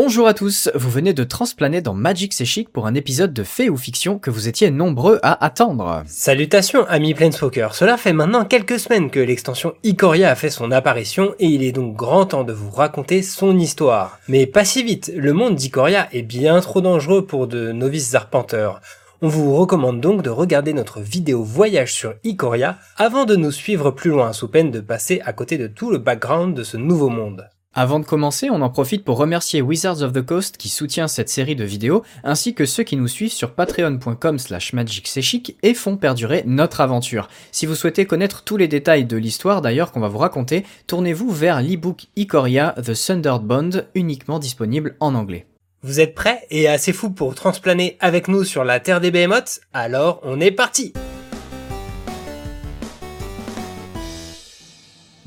Bonjour à tous, vous venez de transplaner dans Magic C'est pour un épisode de fait ou fiction que vous étiez nombreux à attendre. Salutations amis Planeswalker, cela fait maintenant quelques semaines que l'extension Ikoria a fait son apparition et il est donc grand temps de vous raconter son histoire. Mais pas si vite, le monde d'Ikoria est bien trop dangereux pour de novices arpenteurs. On vous recommande donc de regarder notre vidéo voyage sur Ikoria avant de nous suivre plus loin sous peine de passer à côté de tout le background de ce nouveau monde. Avant de commencer, on en profite pour remercier Wizards of the Coast qui soutient cette série de vidéos, ainsi que ceux qui nous suivent sur patreon.com slash magicsechic et font perdurer notre aventure. Si vous souhaitez connaître tous les détails de l'histoire d'ailleurs qu'on va vous raconter, tournez-vous vers l'ebook Ikoria The Thundered Bond, uniquement disponible en anglais. Vous êtes prêts et assez fous pour transplaner avec nous sur la Terre des Behemoths? Alors on est parti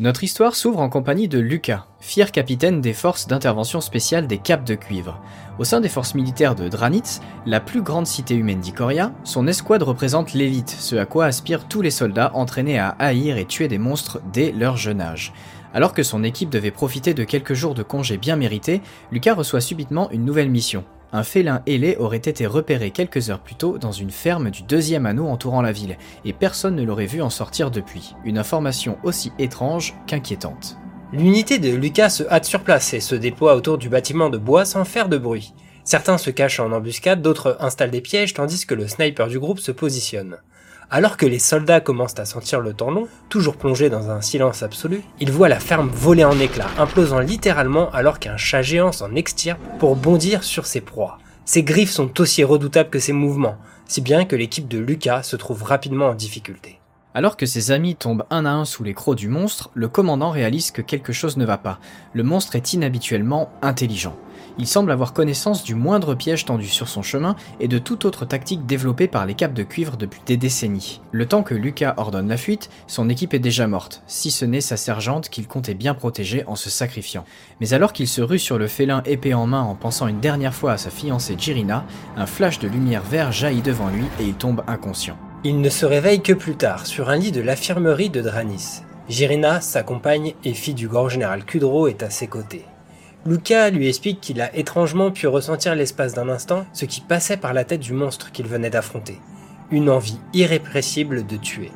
Notre histoire s'ouvre en compagnie de Lucas, fier capitaine des forces d'intervention spéciale des Capes de Cuivre. Au sein des forces militaires de Dranitz, la plus grande cité humaine d'Ikoria, son escouade représente l'élite, ce à quoi aspirent tous les soldats entraînés à haïr et tuer des monstres dès leur jeune âge. Alors que son équipe devait profiter de quelques jours de congé bien mérités, Lucas reçoit subitement une nouvelle mission, un félin ailé aurait été repéré quelques heures plus tôt dans une ferme du deuxième anneau entourant la ville, et personne ne l'aurait vu en sortir depuis. Une information aussi étrange qu'inquiétante. L'unité de Lucas se hâte sur place et se déploie autour du bâtiment de bois sans faire de bruit. Certains se cachent en embuscade, d'autres installent des pièges tandis que le sniper du groupe se positionne. Alors que les soldats commencent à sentir le temps long, toujours plongés dans un silence absolu, ils voient la ferme voler en éclats, implosant littéralement alors qu'un chat géant s'en extirpe pour bondir sur ses proies. Ses griffes sont aussi redoutables que ses mouvements, si bien que l'équipe de Lucas se trouve rapidement en difficulté. Alors que ses amis tombent un à un sous les crocs du monstre, le commandant réalise que quelque chose ne va pas. Le monstre est inhabituellement intelligent il semble avoir connaissance du moindre piège tendu sur son chemin et de toute autre tactique développée par les capes de cuivre depuis des décennies. Le temps que Lucas ordonne la fuite, son équipe est déjà morte, si ce n'est sa sergente qu'il comptait bien protéger en se sacrifiant. Mais alors qu'il se rue sur le félin épée en main en pensant une dernière fois à sa fiancée Jirina, un flash de lumière vert jaillit devant lui et il tombe inconscient. Il ne se réveille que plus tard, sur un lit de l'infirmerie de Dranis. Jirina, sa compagne et fille du grand général Kudro, est à ses côtés. Luca lui explique qu'il a étrangement pu ressentir l'espace d'un instant ce qui passait par la tête du monstre qu'il venait d'affronter. Une envie irrépressible de tuer,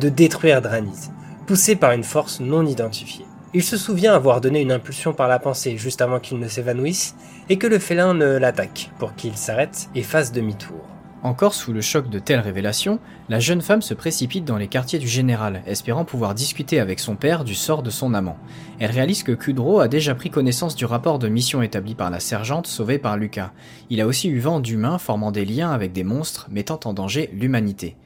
de détruire Dranis, poussé par une force non identifiée. Il se souvient avoir donné une impulsion par la pensée juste avant qu'il ne s'évanouisse et que le félin ne l'attaque pour qu'il s'arrête et fasse demi-tour. Encore sous le choc de telles révélations, la jeune femme se précipite dans les quartiers du général, espérant pouvoir discuter avec son père du sort de son amant. Elle réalise que Kudro a déjà pris connaissance du rapport de mission établi par la sergente sauvée par Lucas. Il a aussi eu vent d'humains formant des liens avec des monstres mettant en danger l'humanité.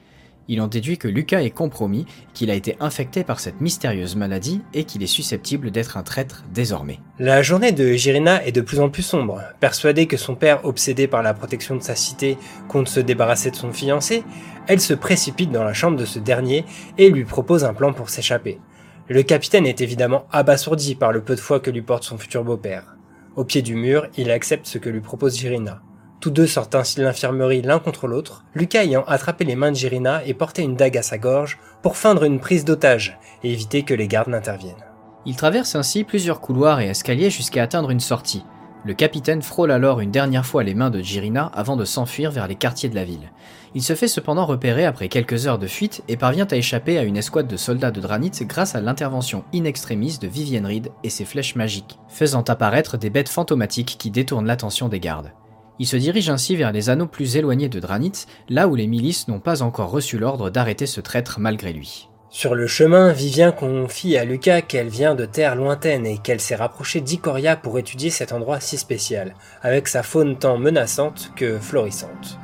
Il en déduit que Lucas est compromis, qu'il a été infecté par cette mystérieuse maladie et qu'il est susceptible d'être un traître désormais. La journée de Jirina est de plus en plus sombre. Persuadée que son père, obsédé par la protection de sa cité, compte se débarrasser de son fiancé, elle se précipite dans la chambre de ce dernier et lui propose un plan pour s'échapper. Le capitaine est évidemment abasourdi par le peu de foi que lui porte son futur beau-père. Au pied du mur, il accepte ce que lui propose Jirina. Tous deux sortent ainsi de l'infirmerie l'un contre l'autre, Lucas ayant attrapé les mains de Jirina et porté une dague à sa gorge pour feindre une prise d'otage et éviter que les gardes n'interviennent. Il traverse ainsi plusieurs couloirs et escaliers jusqu'à atteindre une sortie. Le capitaine frôle alors une dernière fois les mains de Jirina avant de s'enfuir vers les quartiers de la ville. Il se fait cependant repérer après quelques heures de fuite et parvient à échapper à une escouade de soldats de Dranitz grâce à l'intervention in extremis de Vivienne Reed et ses flèches magiques, faisant apparaître des bêtes fantomatiques qui détournent l'attention des gardes. Il se dirige ainsi vers les anneaux plus éloignés de Dranitz, là où les milices n'ont pas encore reçu l'ordre d'arrêter ce traître malgré lui. Sur le chemin, Vivien confie à Lucas qu'elle vient de terres lointaines et qu'elle s'est rapprochée d'Ikoria pour étudier cet endroit si spécial, avec sa faune tant menaçante que florissante.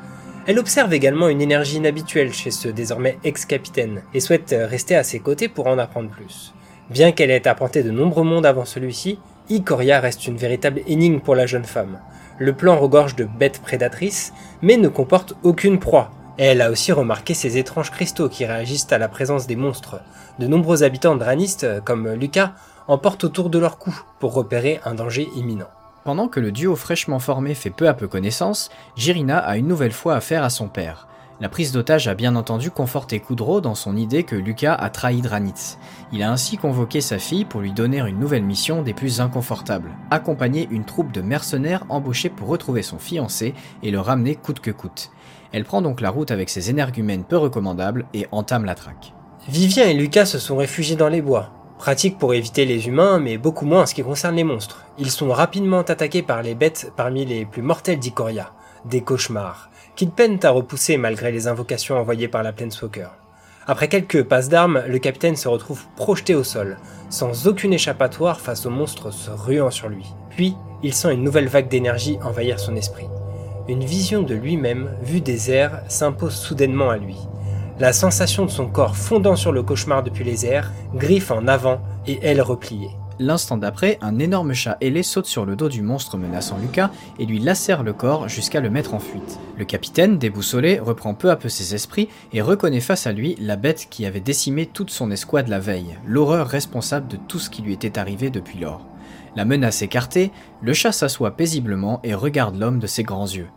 Elle observe également une énergie inhabituelle chez ce désormais ex-capitaine et souhaite rester à ses côtés pour en apprendre plus. Bien qu'elle ait apporté de nombreux mondes avant celui-ci, Ikoria reste une véritable énigme pour la jeune femme. Le plan regorge de bêtes prédatrices, mais ne comporte aucune proie. elle a aussi remarqué ces étranges cristaux qui réagissent à la présence des monstres. De nombreux habitants dranistes, comme Lucas, en portent autour de leur cou pour repérer un danger imminent. Pendant que le duo fraîchement formé fait peu à peu connaissance, Jirina a une nouvelle fois affaire à son père. La prise d'otage a bien entendu conforté Kudro dans son idée que Lucas a trahi Dranitz. Il a ainsi convoqué sa fille pour lui donner une nouvelle mission des plus inconfortables, accompagner une troupe de mercenaires embauchés pour retrouver son fiancé et le ramener coûte que coûte. Elle prend donc la route avec ses énergumènes peu recommandables et entame la traque. Vivien et Lucas se sont réfugiés dans les bois. Pratique pour éviter les humains, mais beaucoup moins en ce qui concerne les monstres. Ils sont rapidement attaqués par les bêtes parmi les plus mortelles d'Ikoria, des cauchemars, qu'ils peinent à repousser malgré les invocations envoyées par la Planeswalker. Après quelques passes d'armes, le capitaine se retrouve projeté au sol, sans aucune échappatoire face aux monstres se ruant sur lui. Puis, il sent une nouvelle vague d'énergie envahir son esprit. Une vision de lui-même, vue des airs, s'impose soudainement à lui. La sensation de son corps fondant sur le cauchemar depuis les airs, griffe en avant et ailes repliées. L'instant d'après, un énorme chat ailé saute sur le dos du monstre menaçant Lucas et lui lacère le corps jusqu'à le mettre en fuite. Le capitaine, déboussolé, reprend peu à peu ses esprits et reconnaît face à lui la bête qui avait décimé toute son escouade la veille, l'horreur responsable de tout ce qui lui était arrivé depuis lors. La menace écartée, le chat s'assoit paisiblement et regarde l'homme de ses grands yeux.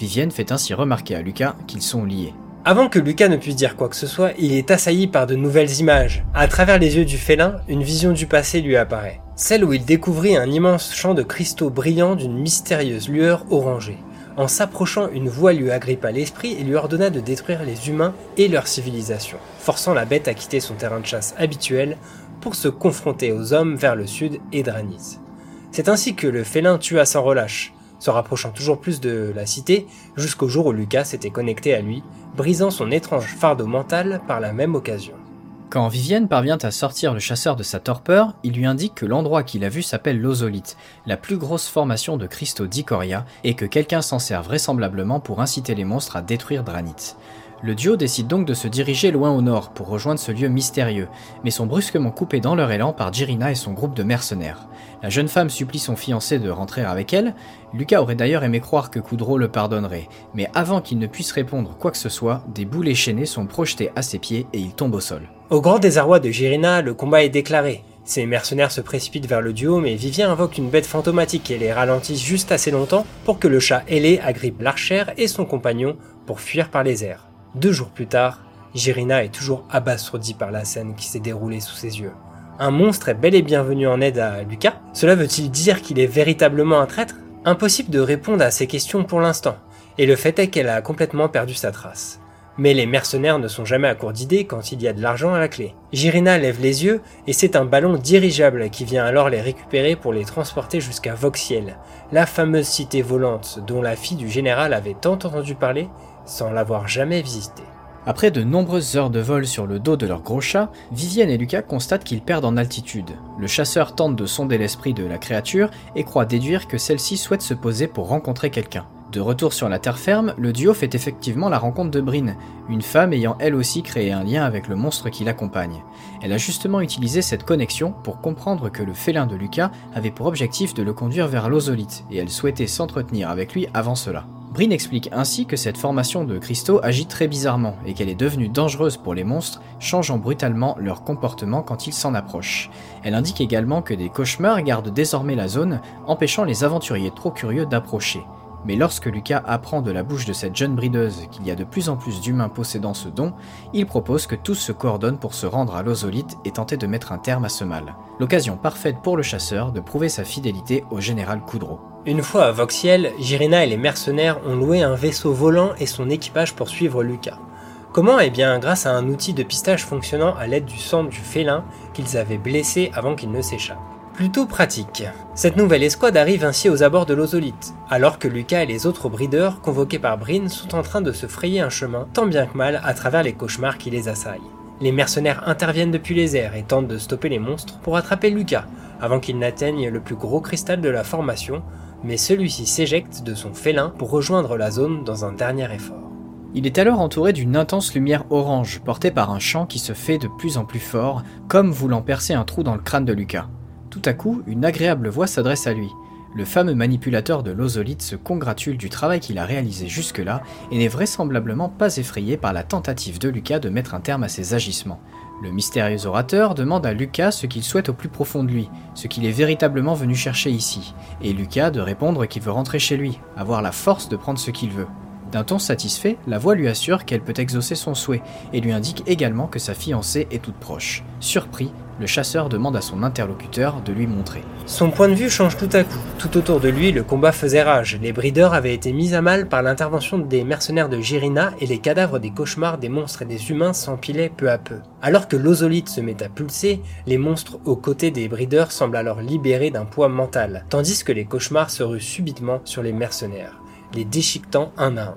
Vivienne fait ainsi remarquer à Lucas qu'ils sont liés. Avant que Lucas ne puisse dire quoi que ce soit, il est assailli par de nouvelles images. À travers les yeux du félin, une vision du passé lui apparaît. Celle où il découvrit un immense champ de cristaux brillants d'une mystérieuse lueur orangée. En s'approchant, une voix lui agrippa l'esprit et lui ordonna de détruire les humains et leur civilisation, forçant la bête à quitter son terrain de chasse habituel pour se confronter aux hommes vers le sud et Dranis. C'est ainsi que le félin tua sans relâche, se rapprochant toujours plus de la cité, jusqu'au jour où Lucas s'était connecté à lui, brisant son étrange fardeau mental par la même occasion. Quand Vivienne parvient à sortir le chasseur de sa torpeur, il lui indique que l'endroit qu'il a vu s'appelle l'Ozolite, la plus grosse formation de cristaux d'Ikoria, et que quelqu'un s'en sert vraisemblablement pour inciter les monstres à détruire Dranit. Le duo décide donc de se diriger loin au nord pour rejoindre ce lieu mystérieux, mais sont brusquement coupés dans leur élan par Jirina et son groupe de mercenaires. La jeune femme supplie son fiancé de rentrer avec elle. Lucas aurait d'ailleurs aimé croire que Coudreau le pardonnerait, mais avant qu'il ne puisse répondre quoi que ce soit, des boules chaînées sont projetées à ses pieds et il tombe au sol. Au grand désarroi de Jirina, le combat est déclaré. Ses mercenaires se précipitent vers le duo, mais Vivien invoque une bête fantomatique et les ralentit juste assez longtemps pour que le chat ailé agrippe l'archère et son compagnon pour fuir par les airs. Deux jours plus tard, Jirina est toujours abasourdie par la scène qui s'est déroulée sous ses yeux. Un monstre est bel et bien venu en aide à Lucas Cela veut-il dire qu'il est véritablement un traître? Impossible de répondre à ces questions pour l'instant, et le fait est qu'elle a complètement perdu sa trace. Mais les mercenaires ne sont jamais à court d'idées quand il y a de l'argent à la clé. Jirina lève les yeux et c'est un ballon dirigeable qui vient alors les récupérer pour les transporter jusqu'à Voxiel, la fameuse cité volante dont la fille du général avait tant entendu parler sans l'avoir jamais visité. Après de nombreuses heures de vol sur le dos de leur gros chat, Vivienne et Lucas constatent qu'ils perdent en altitude. Le chasseur tente de sonder l'esprit de la créature et croit déduire que celle-ci souhaite se poser pour rencontrer quelqu'un. De retour sur la terre ferme, le duo fait effectivement la rencontre de Bryn, une femme ayant elle aussi créé un lien avec le monstre qui l'accompagne. Elle a justement utilisé cette connexion pour comprendre que le félin de Lucas avait pour objectif de le conduire vers l'ozolite, et elle souhaitait s'entretenir avec lui avant cela. Bryn explique ainsi que cette formation de cristaux agit très bizarrement et qu'elle est devenue dangereuse pour les monstres, changeant brutalement leur comportement quand ils s'en approchent. Elle indique également que des cauchemars gardent désormais la zone, empêchant les aventuriers trop curieux d'approcher. Mais lorsque Lucas apprend de la bouche de cette jeune brideuse qu'il y a de plus en plus d'humains possédant ce don, il propose que tous se coordonnent pour se rendre à l'Ozolite et tenter de mettre un terme à ce mal. L'occasion parfaite pour le chasseur de prouver sa fidélité au général Coudreau. Une fois à Voxiel, Jirina et les mercenaires ont loué un vaisseau volant et son équipage pour suivre Lucas. Comment? Eh bien grâce à un outil de pistage fonctionnant à l'aide du sang du félin qu'ils avaient blessé avant qu'il ne s'échappe. Plutôt pratique. Cette nouvelle escouade arrive ainsi aux abords de l'Ozolite, alors que Lucas et les autres brideurs convoqués par Bryn sont en train de se frayer un chemin tant bien que mal à travers les cauchemars qui les assaillent. Les mercenaires interviennent depuis les airs et tentent de stopper les monstres pour attraper Lucas, avant qu'il n'atteigne le plus gros cristal de la formation, mais celui-ci s'éjecte de son félin pour rejoindre la zone dans un dernier effort. Il est alors entouré d'une intense lumière orange portée par un champ qui se fait de plus en plus fort, comme voulant percer un trou dans le crâne de Lucas. Tout à coup, une agréable voix s'adresse à lui. Le fameux manipulateur de l'ozolite se congratule du travail qu'il a réalisé jusque-là et n'est vraisemblablement pas effrayé par la tentative de Lucas de mettre un terme à ses agissements. Le mystérieux orateur demande à Lucas ce qu'il souhaite au plus profond de lui, ce qu'il est véritablement venu chercher ici, et Lucas de répondre qu'il veut rentrer chez lui, avoir la force de prendre ce qu'il veut. D'un ton satisfait, la voix lui assure qu'elle peut exaucer son souhait et lui indique également que sa fiancée est toute proche. Surpris, le chasseur demande à son interlocuteur de lui montrer. Son point de vue change tout à coup. Tout autour de lui, le combat faisait rage. Les brideurs avaient été mis à mal par l'intervention des mercenaires de Girina et les cadavres des cauchemars des monstres et des humains s'empilaient peu à peu. Alors que l'ozolite se met à pulser, les monstres aux côtés des brideurs semblent alors libérés d'un poids mental, tandis que les cauchemars se ruent subitement sur les mercenaires, les déchiquetant un à un.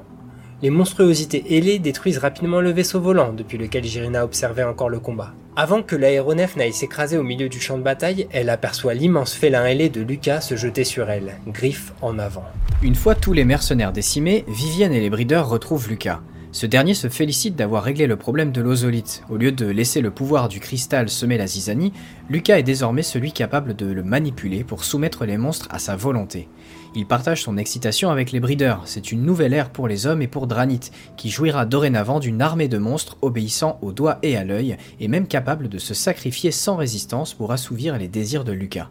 Les monstruosités ailées détruisent rapidement le vaisseau volant depuis lequel Girina observait encore le combat. Avant que l'aéronef n'aille s'écraser au milieu du champ de bataille, elle aperçoit l'immense félin ailé de Lucas se jeter sur elle, griffe en avant. Une fois tous les mercenaires décimés, Vivienne et les brideurs retrouvent Lucas. Ce dernier se félicite d'avoir réglé le problème de l'ozolite. Au lieu de laisser le pouvoir du cristal semer la zizanie, Lucas est désormais celui capable de le manipuler pour soumettre les monstres à sa volonté. Il partage son excitation avec les brideurs, c'est une nouvelle ère pour les hommes et pour Dranit, qui jouira dorénavant d'une armée de monstres obéissant au doigt et à l'œil, et même capable de se sacrifier sans résistance pour assouvir les désirs de Lucas.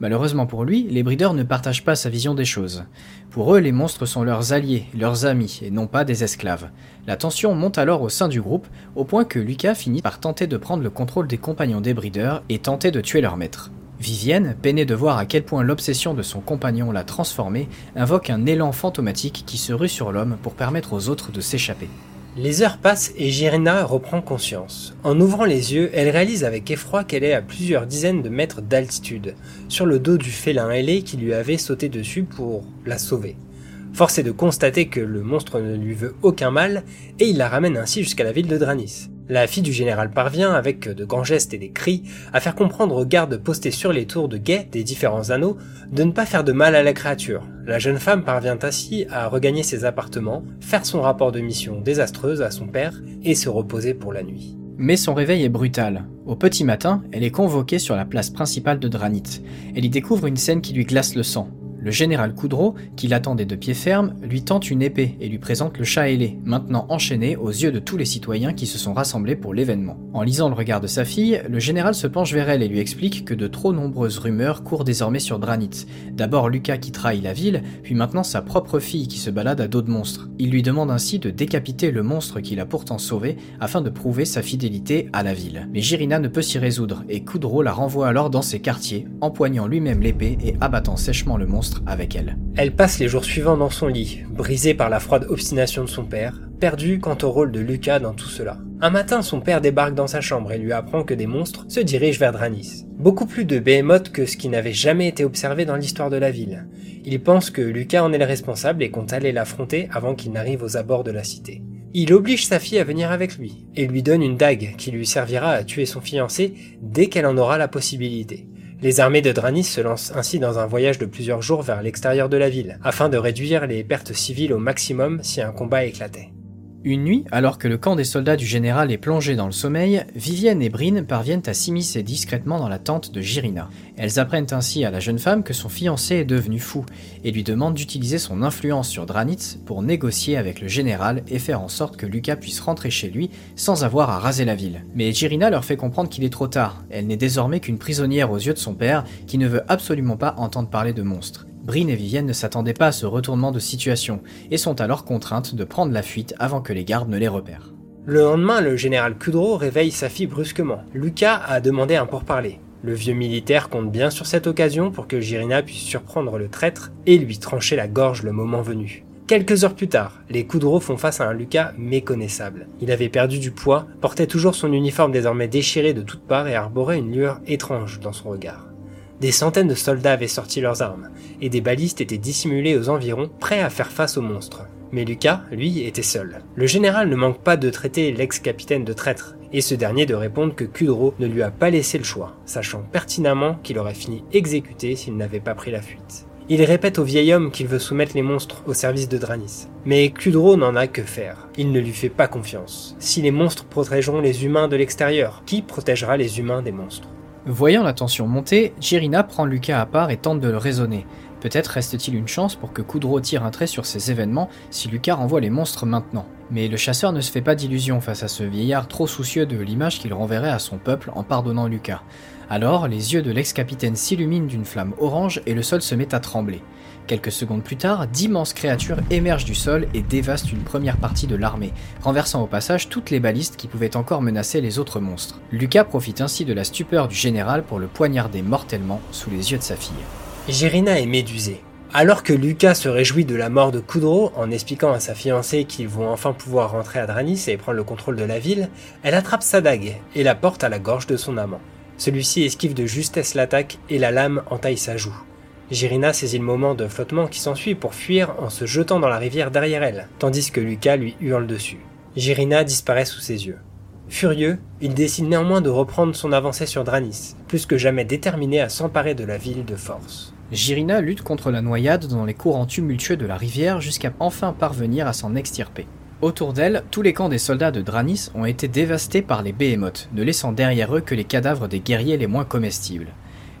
Malheureusement pour lui, les brideurs ne partagent pas sa vision des choses. Pour eux, les monstres sont leurs alliés, leurs amis, et non pas des esclaves. La tension monte alors au sein du groupe, au point que Lucas finit par tenter de prendre le contrôle des compagnons des brideurs et tenter de tuer leur maître. Vivienne, peinée de voir à quel point l'obsession de son compagnon l'a transformé, invoque un élan fantomatique qui se rue sur l'homme pour permettre aux autres de s'échapper. Les heures passent et Girina reprend conscience. En ouvrant les yeux, elle réalise avec effroi qu'elle est à plusieurs dizaines de mètres d'altitude, sur le dos du félin ailé qui lui avait sauté dessus pour la sauver. Force de constater que le monstre ne lui veut aucun mal, et il la ramène ainsi jusqu'à la ville de Dranis. La fille du général parvient, avec de grands gestes et des cris, à faire comprendre aux gardes postés sur les tours de guet des différents anneaux de ne pas faire de mal à la créature. La jeune femme parvient ainsi à regagner ses appartements, faire son rapport de mission désastreuse à son père et se reposer pour la nuit. Mais son réveil est brutal. Au petit matin, elle est convoquée sur la place principale de Dranit. Elle y découvre une scène qui lui glace le sang. Le général Coudreau, qui l'attendait de pied ferme, lui tente une épée et lui présente le chat ailé, maintenant enchaîné aux yeux de tous les citoyens qui se sont rassemblés pour l'événement. En lisant le regard de sa fille, le général se penche vers elle et lui explique que de trop nombreuses rumeurs courent désormais sur Dranit. D'abord Lucas qui trahit la ville, puis maintenant sa propre fille qui se balade à dos de monstre. Il lui demande ainsi de décapiter le monstre qu'il a pourtant sauvé afin de prouver sa fidélité à la ville. Mais Girina ne peut s'y résoudre et Coudreau la renvoie alors dans ses quartiers, empoignant lui-même l'épée et abattant sèchement le monstre avec elle. Elle passe les jours suivants dans son lit, brisée par la froide obstination de son père, perdue quant au rôle de Lucas dans tout cela. Un matin, son père débarque dans sa chambre et lui apprend que des monstres se dirigent vers Dranis. Beaucoup plus de behemoths que ce qui n'avait jamais été observé dans l'histoire de la ville. Il pense que Lucas en est le responsable et compte aller l'affronter avant qu'il n'arrive aux abords de la cité. Il oblige sa fille à venir avec lui et lui donne une dague qui lui servira à tuer son fiancé dès qu'elle en aura la possibilité. Les armées de Dranis se lancent ainsi dans un voyage de plusieurs jours vers l'extérieur de la ville, afin de réduire les pertes civiles au maximum si un combat éclatait. Une nuit, alors que le camp des soldats du général est plongé dans le sommeil, Vivienne et Brine parviennent à s'immiscer discrètement dans la tente de Girina. Elles apprennent ainsi à la jeune femme que son fiancé est devenu fou et lui demandent d'utiliser son influence sur Dranitz pour négocier avec le général et faire en sorte que Lucas puisse rentrer chez lui sans avoir à raser la ville. Mais Girina leur fait comprendre qu'il est trop tard. Elle n'est désormais qu'une prisonnière aux yeux de son père qui ne veut absolument pas entendre parler de monstres. Brine et Vivienne ne s'attendaient pas à ce retournement de situation et sont alors contraintes de prendre la fuite avant que les gardes ne les repèrent. Le lendemain, le général Kudro réveille sa fille brusquement. Lucas a demandé un pourparler. Le vieux militaire compte bien sur cette occasion pour que Girina puisse surprendre le traître et lui trancher la gorge le moment venu. Quelques heures plus tard, les Coudreaux font face à un Lucas méconnaissable. Il avait perdu du poids, portait toujours son uniforme désormais déchiré de toutes parts et arborait une lueur étrange dans son regard. Des centaines de soldats avaient sorti leurs armes, et des balistes étaient dissimulés aux environs, prêts à faire face aux monstres. Mais Lucas, lui, était seul. Le général ne manque pas de traiter l'ex-capitaine de traître, et ce dernier de répondre que Kudro ne lui a pas laissé le choix, sachant pertinemment qu'il aurait fini exécuté s'il n'avait pas pris la fuite. Il répète au vieil homme qu'il veut soumettre les monstres au service de Dranis. Mais Kudro n'en a que faire. Il ne lui fait pas confiance. Si les monstres protégeront les humains de l'extérieur, qui protégera les humains des monstres? Voyant la tension monter, Jirina prend Lucas à part et tente de le raisonner. Peut-être reste-t-il une chance pour que Kudro tire un trait sur ces événements si Lucas renvoie les monstres maintenant. Mais le chasseur ne se fait pas d'illusions face à ce vieillard trop soucieux de l'image qu'il renverrait à son peuple en pardonnant Lucas. Alors, les yeux de l'ex-capitaine s'illuminent d'une flamme orange et le sol se met à trembler. Quelques secondes plus tard, d'immenses créatures émergent du sol et dévastent une première partie de l'armée, renversant au passage toutes les balistes qui pouvaient encore menacer les autres monstres. Lucas profite ainsi de la stupeur du général pour le poignarder mortellement sous les yeux de sa fille. Girina est médusée. Alors que Lucas se réjouit de la mort de Kudro en expliquant à sa fiancée qu'ils vont enfin pouvoir rentrer à Dranis et prendre le contrôle de la ville, elle attrape sa dague et la porte à la gorge de son amant. Celui-ci esquive de justesse l'attaque et la lame entaille sa joue. Girina saisit le moment de flottement qui s'ensuit pour fuir en se jetant dans la rivière derrière elle, tandis que Lucas lui hurle dessus. Girina disparaît sous ses yeux. Furieux, il décide néanmoins de reprendre son avancée sur Dranis, plus que jamais déterminé à s'emparer de la ville de force. Girina lutte contre la noyade dans les courants tumultueux de la rivière jusqu'à enfin parvenir à s'en extirper. Autour d'elle, tous les camps des soldats de Dranis ont été dévastés par les behemoths, ne laissant derrière eux que les cadavres des guerriers les moins comestibles.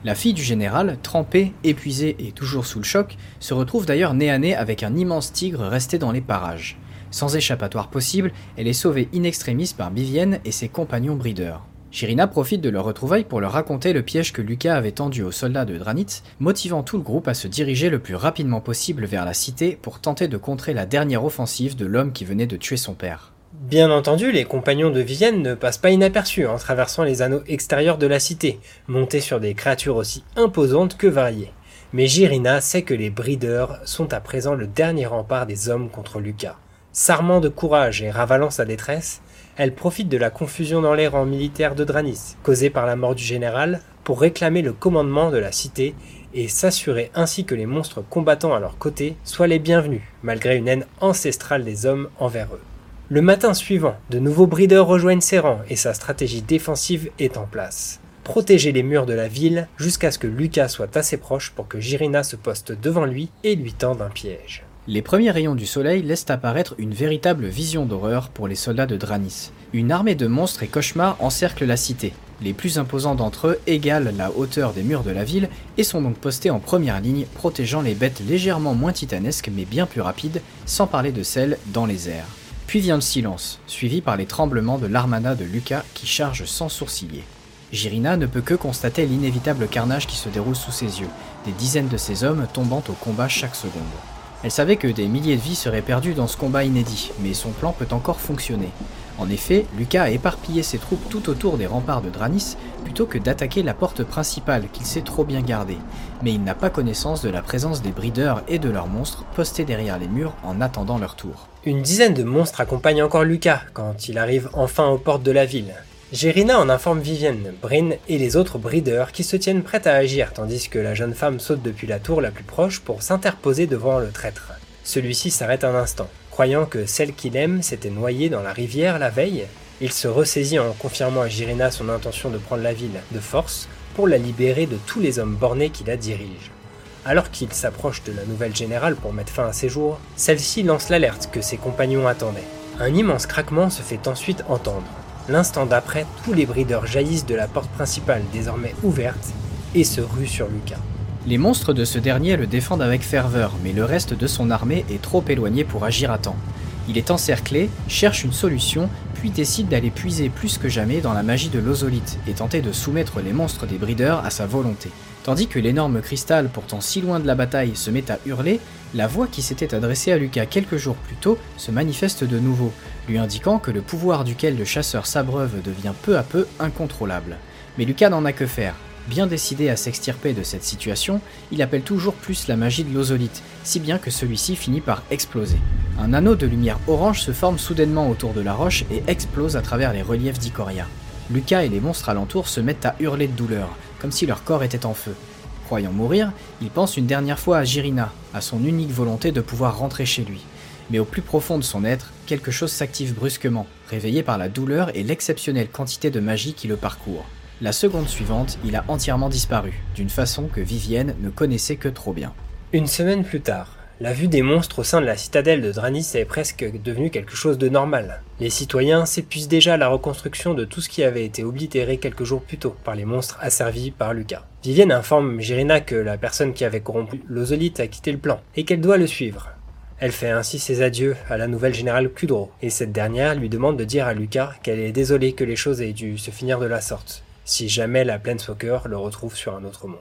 La fille du général, trempée, épuisée et toujours sous le choc, se retrouve d'ailleurs nez à nez avec un immense tigre resté dans les parages. Sans échappatoire possible, elle est sauvée in extremis par Bivienne et ses compagnons brideurs. Shirina profite de leur retrouvaille pour leur raconter le piège que Lucas avait tendu aux soldats de Dranitz, motivant tout le groupe à se diriger le plus rapidement possible vers la cité pour tenter de contrer la dernière offensive de l'homme qui venait de tuer son père. Bien entendu, les compagnons de Vivienne ne passent pas inaperçus en traversant les anneaux extérieurs de la cité, montés sur des créatures aussi imposantes que variées. Mais Girina sait que les brideurs sont à présent le dernier rempart des hommes contre Lucas. S'armant de courage et ravalant sa détresse, elle profite de la confusion dans les rangs militaires de Dranis, causée par la mort du général, pour réclamer le commandement de la cité et s'assurer ainsi que les monstres combattant à leur côté soient les bienvenus, malgré une haine ancestrale des hommes envers eux. Le matin suivant, de nouveaux brideurs rejoignent ses rangs et sa stratégie défensive est en place. Protéger les murs de la ville jusqu'à ce que Lucas soit assez proche pour que Girina se poste devant lui et lui tende un piège. Les premiers rayons du soleil laissent apparaître une véritable vision d'horreur pour les soldats de Dranis. Une armée de monstres et cauchemars encercle la cité. Les plus imposants d'entre eux égalent la hauteur des murs de la ville et sont donc postés en première ligne, protégeant les bêtes légèrement moins titanesques mais bien plus rapides, sans parler de celles dans les airs. Puis vient le silence, suivi par les tremblements de l'armada de Lucas qui charge sans sourciller. Girina ne peut que constater l'inévitable carnage qui se déroule sous ses yeux, des dizaines de ses hommes tombant au combat chaque seconde. Elle savait que des milliers de vies seraient perdues dans ce combat inédit, mais son plan peut encore fonctionner. En effet, Lucas a éparpillé ses troupes tout autour des remparts de Dranis plutôt que d'attaquer la porte principale qu'il sait trop bien garder. Mais il n'a pas connaissance de la présence des brideurs et de leurs monstres postés derrière les murs en attendant leur tour. Une dizaine de monstres accompagnent encore Lucas quand il arrive enfin aux portes de la ville. Gérina en informe Vivienne, Bryn et les autres brideurs qui se tiennent prêts à agir tandis que la jeune femme saute depuis la tour la plus proche pour s'interposer devant le traître. Celui-ci s'arrête un instant. Croyant que celle qu'il aime s'était noyée dans la rivière la veille, il se ressaisit en confirmant à Girina son intention de prendre la ville de force pour la libérer de tous les hommes bornés qui la dirigent. Alors qu'il s'approche de la nouvelle générale pour mettre fin à ses jours, celle-ci lance l'alerte que ses compagnons attendaient. Un immense craquement se fait ensuite entendre. L'instant d'après, tous les brideurs jaillissent de la porte principale désormais ouverte et se ruent sur Lucas. Les monstres de ce dernier le défendent avec ferveur, mais le reste de son armée est trop éloigné pour agir à temps. Il est encerclé, cherche une solution, puis décide d'aller puiser plus que jamais dans la magie de l'ozolite et tenter de soumettre les monstres des brideurs à sa volonté. Tandis que l'énorme cristal, pourtant si loin de la bataille, se met à hurler, la voix qui s'était adressée à Lucas quelques jours plus tôt se manifeste de nouveau, lui indiquant que le pouvoir duquel le chasseur s'abreuve devient peu à peu incontrôlable. Mais Lucas n'en a que faire. Bien décidé à s'extirper de cette situation, il appelle toujours plus la magie de l'ozolite, si bien que celui-ci finit par exploser. Un anneau de lumière orange se forme soudainement autour de la roche et explose à travers les reliefs d'Ikoria. Lucas et les monstres alentours se mettent à hurler de douleur, comme si leur corps était en feu. Croyant mourir, il pense une dernière fois à Girina, à son unique volonté de pouvoir rentrer chez lui. Mais au plus profond de son être, quelque chose s'active brusquement, réveillé par la douleur et l'exceptionnelle quantité de magie qui le parcourt. La seconde suivante, il a entièrement disparu, d'une façon que Vivienne ne connaissait que trop bien. Une semaine plus tard, La vue des monstres au sein de la citadelle de Dranis est presque devenue quelque chose de normal. Les citoyens s'épuisent déjà à la reconstruction de tout ce qui avait été oblitéré quelques jours plus tôt par les monstres asservis par Lucas. Vivienne informe Girina que la personne qui avait corrompu l'Ozolite a quitté le plan et qu'elle doit le suivre. Elle fait ainsi ses adieux à la nouvelle générale Kudro, et cette dernière lui demande de dire à Lucas qu'elle est désolée que les choses aient dû se finir de la sorte, si jamais la Planeswalker le retrouve sur un autre monde.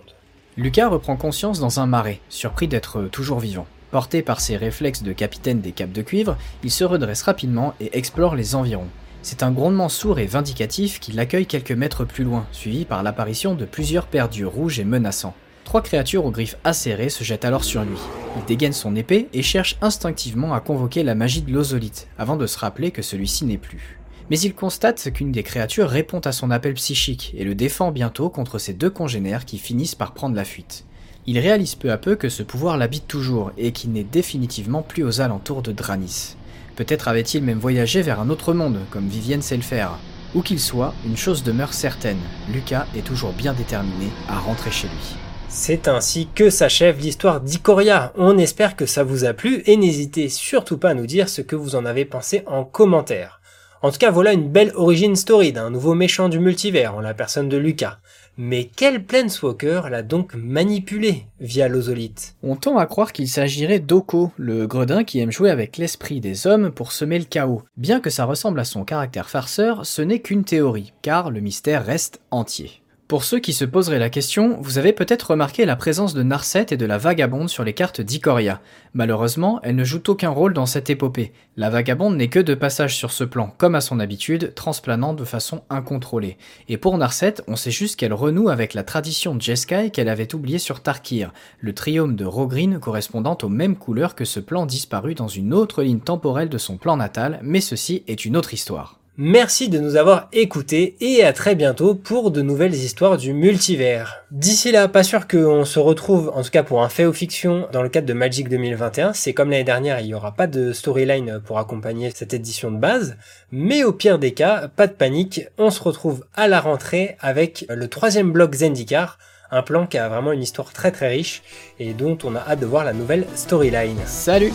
Lucas reprend conscience dans un marais, surpris d'être toujours vivant. Porté par ses réflexes de capitaine des capes de cuivre, il se redresse rapidement et explore les environs. C'est un grondement sourd et vindicatif qui l'accueille quelques mètres plus loin, suivi par l'apparition de plusieurs paires d'yeux rouges et menaçants. Trois créatures aux griffes acérées se jettent alors sur lui. Il dégaine son épée et cherche instinctivement à convoquer la magie de l'ozolite, avant de se rappeler que celui-ci n'est plus. Mais il constate qu'une des créatures répond à son appel psychique et le défend bientôt contre ses deux congénères qui finissent par prendre la fuite. Il réalise peu à peu que ce pouvoir l'habite toujours et qu'il n'est définitivement plus aux alentours de Dranis. Peut-être avait-il même voyagé vers un autre monde, comme Vivienne sait le faire. Où qu'il soit, une chose demeure certaine, Lucas est toujours bien déterminé à rentrer chez lui. C'est ainsi que s'achève l'histoire d'Icoria. On espère que ça vous a plu et n'hésitez surtout pas à nous dire ce que vous en avez pensé en commentaire. En tout cas, voilà une belle origin story d'un nouveau méchant du multivers en la personne de Lucas. Mais quel Planeswalker l'a donc manipulé via l'ozolite On tend à croire qu'il s'agirait d'Oko, le gredin qui aime jouer avec l'esprit des hommes pour semer le chaos. Bien que ça ressemble à son caractère farceur, ce n'est qu'une théorie, car le mystère reste entier. Pour ceux qui se poseraient la question, vous avez peut-être remarqué la présence de Narset et de la Vagabonde sur les cartes d'Ikoria. Malheureusement, elle ne joue aucun rôle dans cette épopée. La Vagabonde n'est que de passage sur ce plan, comme à son habitude, transplanant de façon incontrôlée. Et pour Narset, on sait juste qu'elle renoue avec la tradition de Jeskai qu'elle avait oubliée sur Tarkir, le triome de Rogreen correspondant aux mêmes couleurs que ce plan disparu dans une autre ligne temporelle de son plan natal, mais ceci est une autre histoire. Merci de nous avoir écoutés et à très bientôt pour de nouvelles histoires du multivers. D'ici là, pas sûr qu'on se retrouve, en tout cas pour un fait ou fiction, dans le cadre de Magic 2021. C'est comme l'année dernière, il n'y aura pas de storyline pour accompagner cette édition de base. Mais au pire des cas, pas de panique, on se retrouve à la rentrée avec le troisième bloc Zendikar, un plan qui a vraiment une histoire très très riche et dont on a hâte de voir la nouvelle storyline. Salut